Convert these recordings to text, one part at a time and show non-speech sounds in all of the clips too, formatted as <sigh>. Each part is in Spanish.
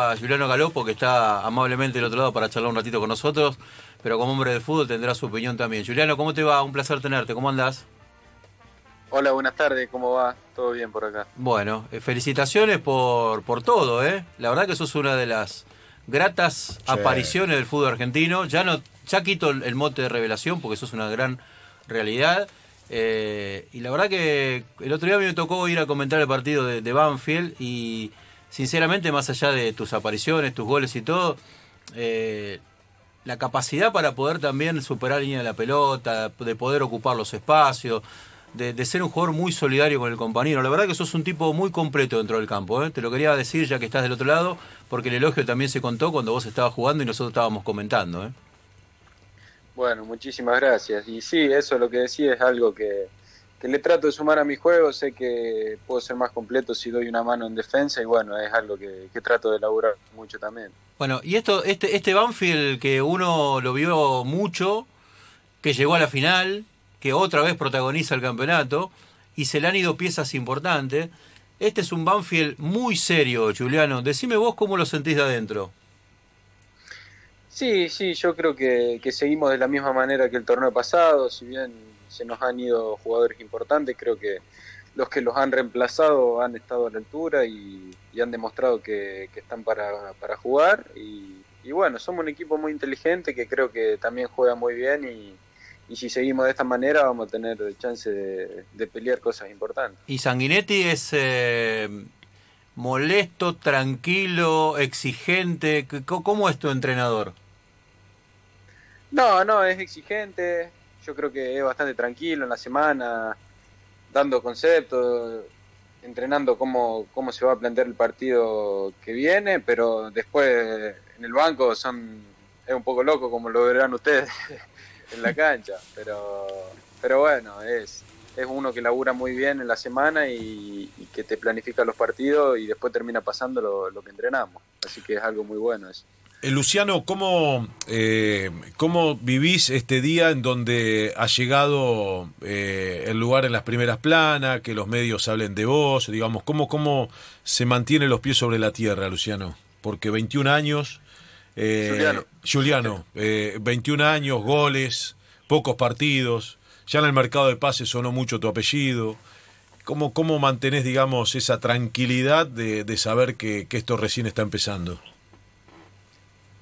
a Juliano Galopo, que está amablemente del otro lado para charlar un ratito con nosotros, pero como hombre del fútbol tendrá su opinión también. Juliano, ¿cómo te va? Un placer tenerte, ¿cómo andás? Hola, buenas tardes, ¿cómo va? Todo bien por acá. Bueno, eh, felicitaciones por, por todo, ¿eh? La verdad que sos una de las gratas apariciones del fútbol argentino. Ya no, ya quito el, mote de revelación porque sos una gran realidad. Eh, y la verdad que el otro día a mí me tocó ir a comentar el partido de, de Banfield y sinceramente, más allá de tus apariciones, tus goles y todo, eh, la capacidad para poder también superar la línea de la pelota, de poder ocupar los espacios, de, ser un jugador muy solidario con el compañero. La verdad que sos un tipo muy completo dentro del campo. ¿eh? Te lo quería decir ya que estás del otro lado, porque el elogio también se contó cuando vos estabas jugando y nosotros estábamos comentando. ¿eh? Bueno, muchísimas gracias. Y sí, eso lo que decía es algo que, que le trato de sumar a mi juego, sé que puedo ser más completo si doy una mano en defensa y bueno, es algo que, trato de elaborar mucho también. Bueno, y esto, este, este Banfield que uno lo vio mucho, que llegó a la final, que otra vez protagoniza el campeonato y se le han ido piezas importantes. Este es un Banfield muy serio, Juliano. Decime vos cómo lo sentís de adentro. Sí, sí, yo creo que, que seguimos de la misma manera que el torneo pasado, si bien se nos han ido jugadores importantes, creo que los que los han reemplazado han estado a la altura y, han demostrado que, están para, para jugar y, bueno, somos un equipo muy inteligente que creo que también juega muy bien y, si seguimos de esta manera vamos a tener chance de, pelear cosas importantes. ¿Y Sanguinetti es eh, molesto, tranquilo, exigente? ¿Cómo es tu entrenador? No, no, es exigente, yo creo que es bastante tranquilo en la semana, dando conceptos, entrenando cómo, cómo se va a plantear el partido que viene, pero después en el banco son es un poco loco como lo verán ustedes <laughs> en la cancha, pero pero bueno, es es uno que labura muy bien en la semana y, que te planifica los partidos y después termina pasando lo, lo que entrenamos, así que es algo muy bueno eso. Eh, Luciano, ¿cómo, eh, ¿cómo vivís este día en donde ha llegado eh, el lugar en las primeras planas, que los medios hablen de vos? Digamos, ¿cómo, ¿cómo se mantiene los pies sobre la tierra, Luciano? Porque 21 años, Juliano, Juliano 21 años, goles, pocos partidos, ya en el mercado de pases sonó mucho tu apellido. ¿Cómo, cómo mantenés, digamos, esa tranquilidad de, de saber que, que esto recién está empezando?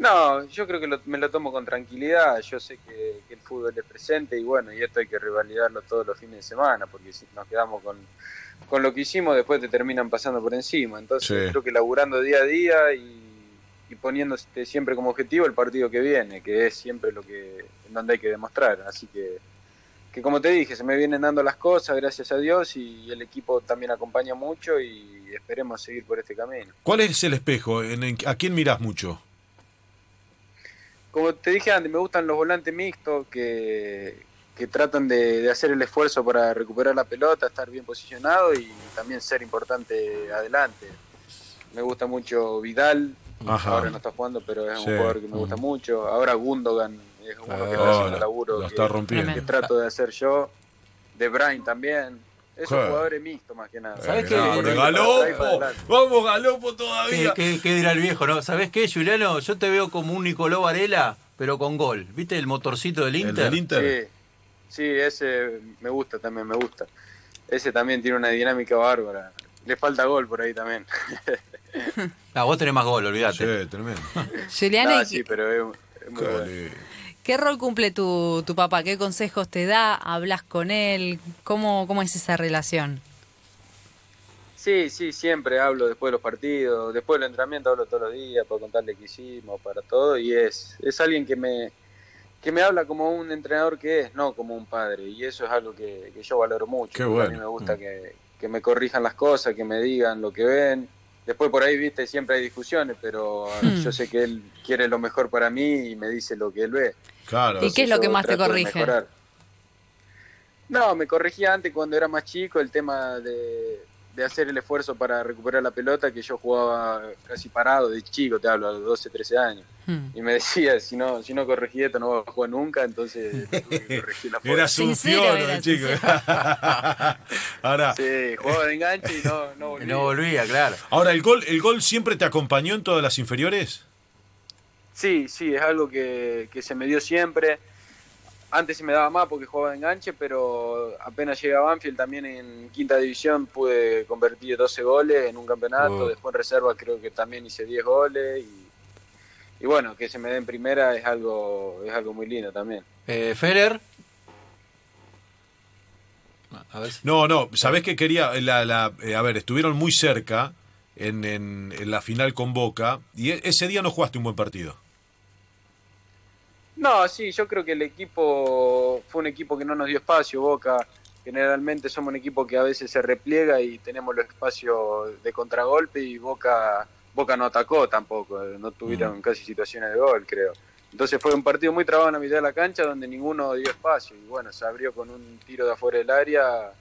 No, yo creo que me lo tomo con tranquilidad. Yo sé que, el fútbol es presente y bueno, y esto hay que revalidarlo todos los fines de semana, porque si nos quedamos con, con lo que hicimos, después te terminan pasando por encima. Entonces, creo que laburando día a día y, y poniéndote siempre como objetivo el partido que viene, que es siempre lo que en donde hay que demostrar. Así que, que como te dije, se me vienen dando las cosas, gracias a Dios, y el equipo también acompaña mucho y esperemos seguir por este camino. ¿Cuál es el espejo? ¿A quién mirás mucho? Como te dije antes, me gustan los volantes mixtos que, que tratan de, hacer el esfuerzo para recuperar la pelota, estar bien posicionado y también ser importante adelante. Me gusta mucho Vidal, ahora no está jugando, pero es un jugador que me gusta mucho. Ahora Gundogan es uno que está haciendo laburo está rompiendo. que trato de hacer yo. De Bruyne también. Esos jugadores mixtos más que nada. ¿Sabes qué? Galopo, vamos Galopo todavía. ¿Qué, dirá el viejo? no ¿Sabes qué, Juliano? Yo te veo como un Nicoló Varela, pero con gol. ¿Viste el motorcito del Inter? Inter? Sí, sí, ese me gusta también, me gusta. Ese también tiene una dinámica bárbara. Le falta gol por ahí también. <laughs> ah, vos tenés más gol, olvídate. Sí, tremendo. Juliano, ah, sí, pero es, muy bueno. ¿Qué rol cumple tu, tu papá? ¿Qué consejos te da? ¿Hablas con él? ¿Cómo, ¿Cómo es esa relación? Sí, sí, siempre hablo después de los partidos, después del entrenamiento hablo todos los días para contarle qué hicimos, para todo, y es, es alguien que me, que me habla como un entrenador que es, no como un padre, y eso es algo que, yo valoro mucho. Qué bueno. A mí me gusta mm. que, que me corrijan las cosas, que me digan lo que ven, Después por ahí, viste, siempre hay discusiones, pero hmm. yo sé que él quiere lo mejor para mí y me dice lo que él ve. Claro. ¿Y qué es lo que más te corrige? No, me corregía antes cuando era más chico el tema de, de hacer el esfuerzo para recuperar la pelota que yo jugaba casi parado de chico, te hablo, a los 12, 13 años. Hmm. Y me decía, si no, si no corregí esto no voy a jugar nunca, entonces <laughs> corregir la forma. Eras un era, chico. <laughs> ahora, Sí, jugaba de enganche y no, no Y volví. no volvía, claro. ahora el gol, el gol siempre te acompañó en todas las inferiores. Sí, sí, es algo que, que se me dio siempre. Antes se me daba más porque jugaba de enganche, pero apenas llegué a Banfield también en quinta división pude convertir 12 goles en un campeonato. Oh. Después en reserva creo que también hice 10 goles. Y, y bueno, que se me dé en primera es algo, es algo muy lindo también. Eh, Feller. A ver si- No, no, sabés que quería, la, la- eh, a ver, estuvieron muy cerca en, en- en la final con Boca y e- ese día no jugaste un buen partido. No, sí, yo creo que el equipo fue un equipo que no nos dio espacio. Boca, generalmente somos un equipo que a veces se repliega y tenemos los espacios de contragolpe y Boca, Boca no atacó tampoco, no tuvieron casi situaciones de gol, creo. Entonces fue un partido muy trabado en la mitad de la cancha donde ninguno dio espacio y bueno, se abrió con un tiro de afuera del área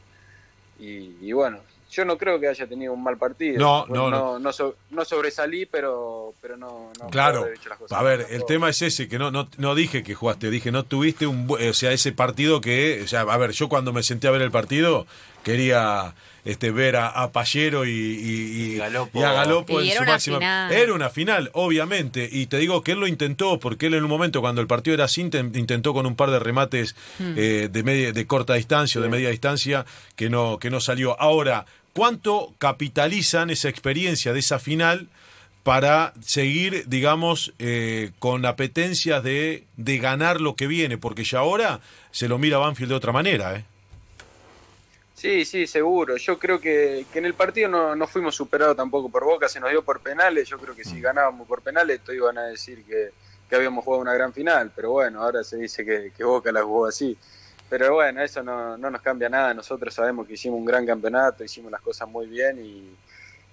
y, y bueno, yo no creo que haya tenido un mal partido. No, no, no. no, so- no sobresalí, pero, pero no, no Claro, haber hecho las cosas a ver, el tema es ese, que no, no, no dije que jugaste, dije no tuviste un, o sea, ese partido que, o sea, a ver, yo cuando me senté a ver el partido quería este ver a, a Pallero y, y, a Galopo en era su una máxima. final. Era una final, obviamente, y te digo que él lo intentó, porque él en un momento cuando el partido era así, inten- intentó con un par de remates eh, de, media, de corta distancia o de media distancia que no, que no salió. Ahora, ¿cuánto capitalizan esa experiencia de esa final? para seguir, digamos, eh, con apetencias de, de ganar lo que viene, porque ya ahora se lo mira Banfield de otra manera. ¿eh? Sí, sí, seguro. Yo creo que, que en el partido no, no fuimos superados tampoco por Boca, se nos dio por penales. Yo creo que si ganábamos por penales, todos iban a decir que, que habíamos jugado una gran final. Pero bueno, ahora se dice que, que Boca la jugó así. Pero bueno, eso no, no nos cambia nada. Nosotros sabemos que hicimos un gran campeonato, hicimos las cosas muy bien y,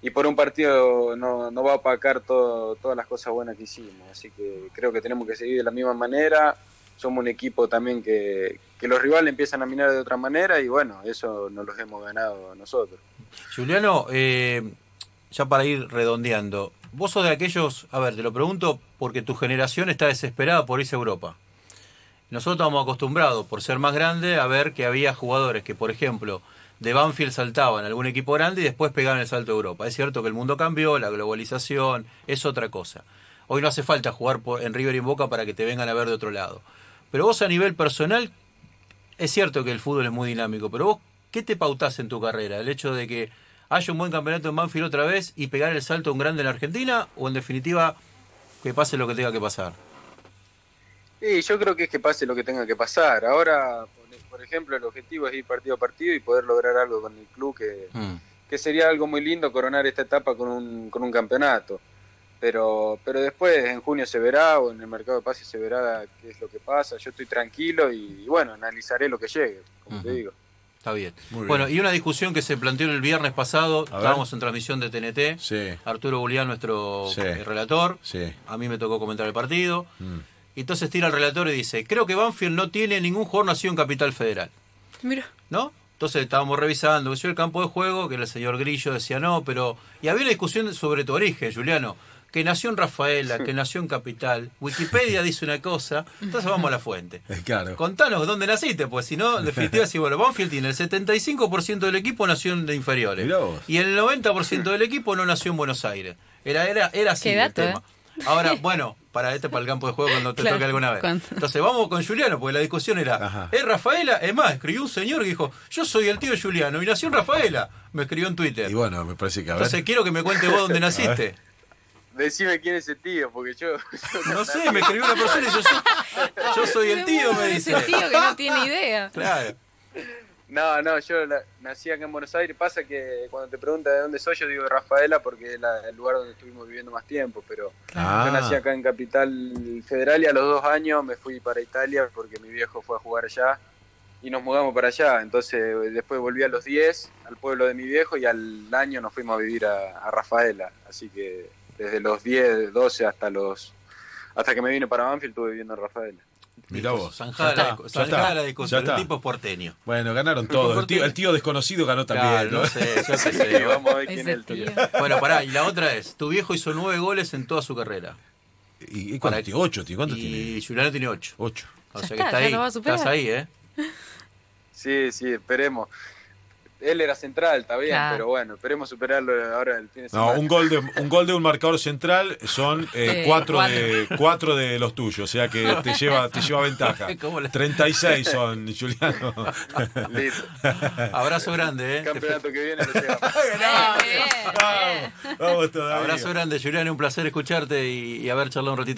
y por un partido no, no va a opacar todo, todas las cosas buenas que hicimos. Así que creo que tenemos que seguir de la misma manera. Somos un equipo también que, que los rivales empiezan a mirar de otra manera y bueno, eso nos los hemos ganado nosotros. Juliano, eh, ya para ir redondeando, vos sos de aquellos, a ver, te lo pregunto porque tu generación está desesperada por irse a Europa. Nosotros estamos acostumbrados, por ser más grande, a ver que había jugadores que, por ejemplo, de Banfield saltaban a algún equipo grande y después pegaban el salto a Europa. Es cierto que el mundo cambió, la globalización, es otra cosa. Hoy no hace falta jugar en River y en Boca para que te vengan a ver de otro lado. Pero vos a nivel personal, es cierto que el fútbol es muy dinámico, pero vos, ¿qué te pautás en tu carrera? ¿El hecho de que haya un buen campeonato en Banfield otra vez y pegar el salto a un grande en la Argentina? ¿O en definitiva, que pase lo que tenga que pasar? Y yo creo que es que pase lo que tenga que pasar. Ahora, por- ejemplo, el objetivo es ir partido a partido y poder lograr algo con el club que, Mm. que sería algo muy lindo coronar esta etapa con un, con un campeonato. Pero, pero después en junio se verá o en el mercado de pases se verá qué es lo que pasa. Yo estoy tranquilo y, bueno, analizaré lo que llegue, como te digo. Está bien. Muy bien. Bueno, y una discusión que se planteó el viernes pasado, ver. estábamos en transmisión de TNT, Sí, Arturo Julián, nuestro Sí. relator, sí. a mí me tocó comentar el partido, Mm. Y entonces tira el relator y dice, creo que Banfield no tiene ningún jugador nacido en Capital Federal. Mira. ¿no? Entonces estábamos revisando, que yo el campo de juego, que el señor Grillo decía no, pero... Y había una discusión sobre tu origen, Juliano, que nació en Rafaela, que nació en Capital. Wikipedia dice una cosa, entonces vamos a la fuente. Eh, <laughs> Claro. Contanos dónde naciste, pues si no, en <laughs> definitiva, si bueno, Banfield tiene el 75% del equipo nació en de inferiores. Y el 90% del equipo no nació en Buenos Aires. Era, era, era así Qué el dato, tema. Ahora, <laughs> bueno, para este para el campo de juego cuando te Claro, toque alguna vez. cuando- Entonces vamos con Juliano, porque la discusión era, Ajá. ¿es Rafaela? Es más, escribió un señor que dijo, yo soy el tío de Juliano y nació en Rafaela. Me escribió en Twitter. Y bueno, me parece que a ver. Entonces quiero que me cuente vos dónde <laughs> naciste. Decime quién es ese tío, porque yo... <laughs> yo No sé, me escribió una persona y dice, yo, yo soy el tío, me dice. Ese tío que no tiene idea. Claro. No, no, yo la- nací acá en Buenos Aires. Pasa que cuando te preguntan de dónde soy, yo digo Rafaela porque es la- el lugar donde estuvimos viviendo más tiempo. Pero Ah. yo nací acá en Capital Federal y a los dos años me fui para Italia porque mi viejo fue a jugar allá y nos mudamos para allá. Entonces después volví a los 10 al pueblo de mi viejo y al año nos fuimos a vivir a, a Rafaela. Así que desde los 10, 12 hasta los hasta que me vine para Banfield estuve viviendo en Rafaela. Mirá vos. Zanjada, Ya la está, de- ya la ya está. tipo es porteño. Bueno, ganaron todos. El tío, el tío desconocido ganó también. Claro, ¿no? no sé, yo sé. vamos a ver quién es el tío. tío. Bueno, pará, y la otra es, tu viejo hizo nueve goles en toda su carrera. ¿Y, y cuánto tiene? ¿Ocho, tío? ¿Cuánto y tiene? Juliano tiene ocho. Ocho. O Ya sea que está, ahí. Estás ahí, ¿eh? Sí, sí, esperemos. Él era central, está bien, Claro. pero bueno, esperemos superarlo ahora el fin de No, semana. un gol de un gol de un marcador central son eh, Eh, cuatro, cuatro. de <laughs> cuatro de los tuyos, o sea que <laughs> te lleva te lleva ventaja. <laughs> ¿Cómo le- 36 son, Juliano. Listo. Abrazo grande, ¿eh? Campeonato que viene lo bien. Vamos, vamos todavía. Abrazo grande, Julián, un placer escucharte y, y haber charlado un ratito.